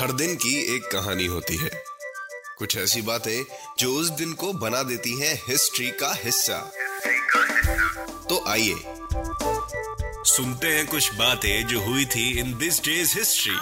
हर दिन की एक कहानी होती है। कुछ ऐसी बातें जो उस दिन को बना देती हैं हिस्ट्री का हिस्सा। तो आइए सुनते हैं कुछ बातें जो हुई थी in this day's history!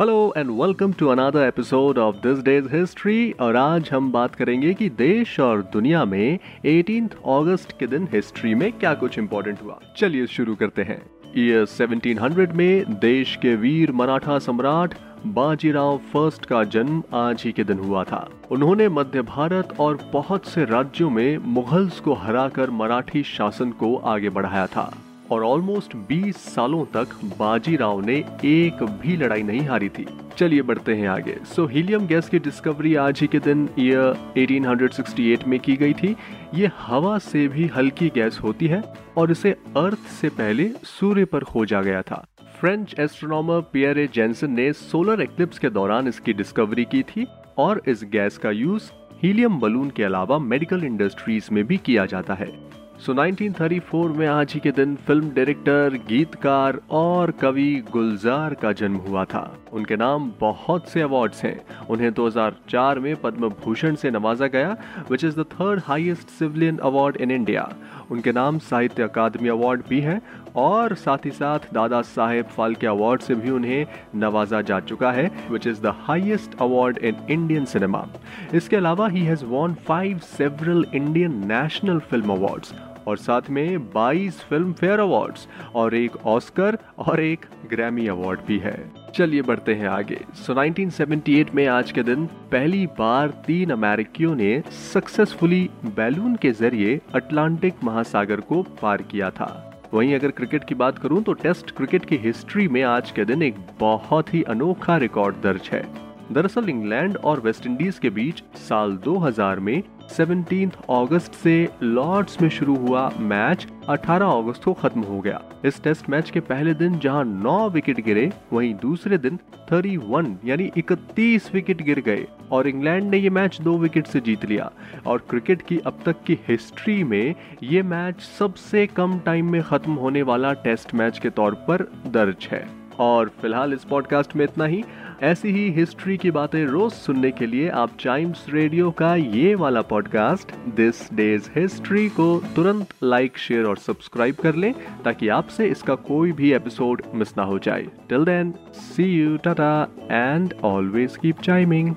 Hello and welcome to another episode of this day's history और आज हम बात करेंगे कि देश और दुनिया में 18th अगस्त के दिन हिस्ट्री में क्या कुछ इंपॉर्टेंट हुआ। चलिए शुरू करते हैं। ईयर 1700 में देश के वीर मराठा सम्राट बाजीराव फ़र्स्ट का जन्म आज ही के दिन हुआ था। उन्होंने मध्य भारत और बहुत से राज्यों में मुगल्स को हराकर मराठी शासन को आगे बढ़ाया था। और ऑलमोस्ट 20 सालों तक बाजीराव ने एक भी लड़ाई नहीं हारी थी। चलिए बढ़ते हैं आगे। सो हीलियम गैस की डिस्कवरी आज ही के दिन ईयर 1868 में की गई थी। ये हवा से भी हल्की गैस होती है और इसे अर्थ से पहले सूर्य पर खोजा गया था। फ्रेंच एस्ट्रोनॉमर पियरे जेंसन ने सोलर एक्लिप्स के दौरान इसकी डिस्कवरी की थी और इस गैस का यूज़ हीलियम बलून के अलावा मेडिकल इंडस्ट्रीज़ में भी किया जाता है। सो so, 1934 में आज ही के दिन फ़िल्म डायरेक्टर गीतकार और कवि गुलजार का जन्म हुआ था। उनके नाम बहुत से अवार्ड्स हैं। उन्हें 2004 में पद्म भूषण से नवाजा गया which is the third highest civilian award in India उनके नाम साहित्य अकादमी अवार्ड भी है और साथ ही साथ दादा साहेब फाल्के अवार्ड से भी उन्हें नवाजा जा चुका है which is the highest award in Indian cinema इसके अलावा he has won five several Indian national film awards और साथ में 22 फ़िल्म फेयर अवार्ड्स और एक ऑस्कर और एक ग्रैमी अवार्ड भी है। चलिए बढ़ते हैं आगे। सो so, 1978 में आज के दिन पहली बार तीन अमेरिकियों ने सक्सेसफुली बैलून के ज़रिए अटलांटिक महासागर को पार किया था। वहीं अगर क्रिकेट की बात करूँ तो टेस्ट क्रिकेट की हिस्ट्री में आज के दिन एक बहुत ही अनोखा रिकॉर्ड दर्ज है। दरअसल इंग्लैंड और वेस्ट इंडीज के बीच साल 2000 में 17 अगस्त से लॉर्ड्स में शुरू हुआ मैच 18 अगस्त को खत्म हो गया। इस टेस्ट मैच के पहले दिन जहाँ 9 विकेट गिरे, वहीं दूसरे दिन 31 यानी 31 विकेट गिर गए और इंग्लैंड ने ये मैच दो विकेट से जीत लिया। और क्रिकेट की अब तक की हिस्ट्री में ये मैच सबसे कम टाइम में खत्म होने वाला टेस्ट मैच के तौर पर दर्ज है। और फ़िलहाल इस पॉडकास्ट में इतना ही। ऐसी ही हिस्ट्री की बातें रोज सुनने के लिए आप टाइम्स रेडियो का ये वाला पॉडकास्ट दिस डेज़ हिस्ट्री को तुरंत लाइक शेयर और सब्सक्राइब कर लें, ताकि आपसे इसका कोई भी एपिसोड मिस ना हो जाए। Till then see you tata and always keep chiming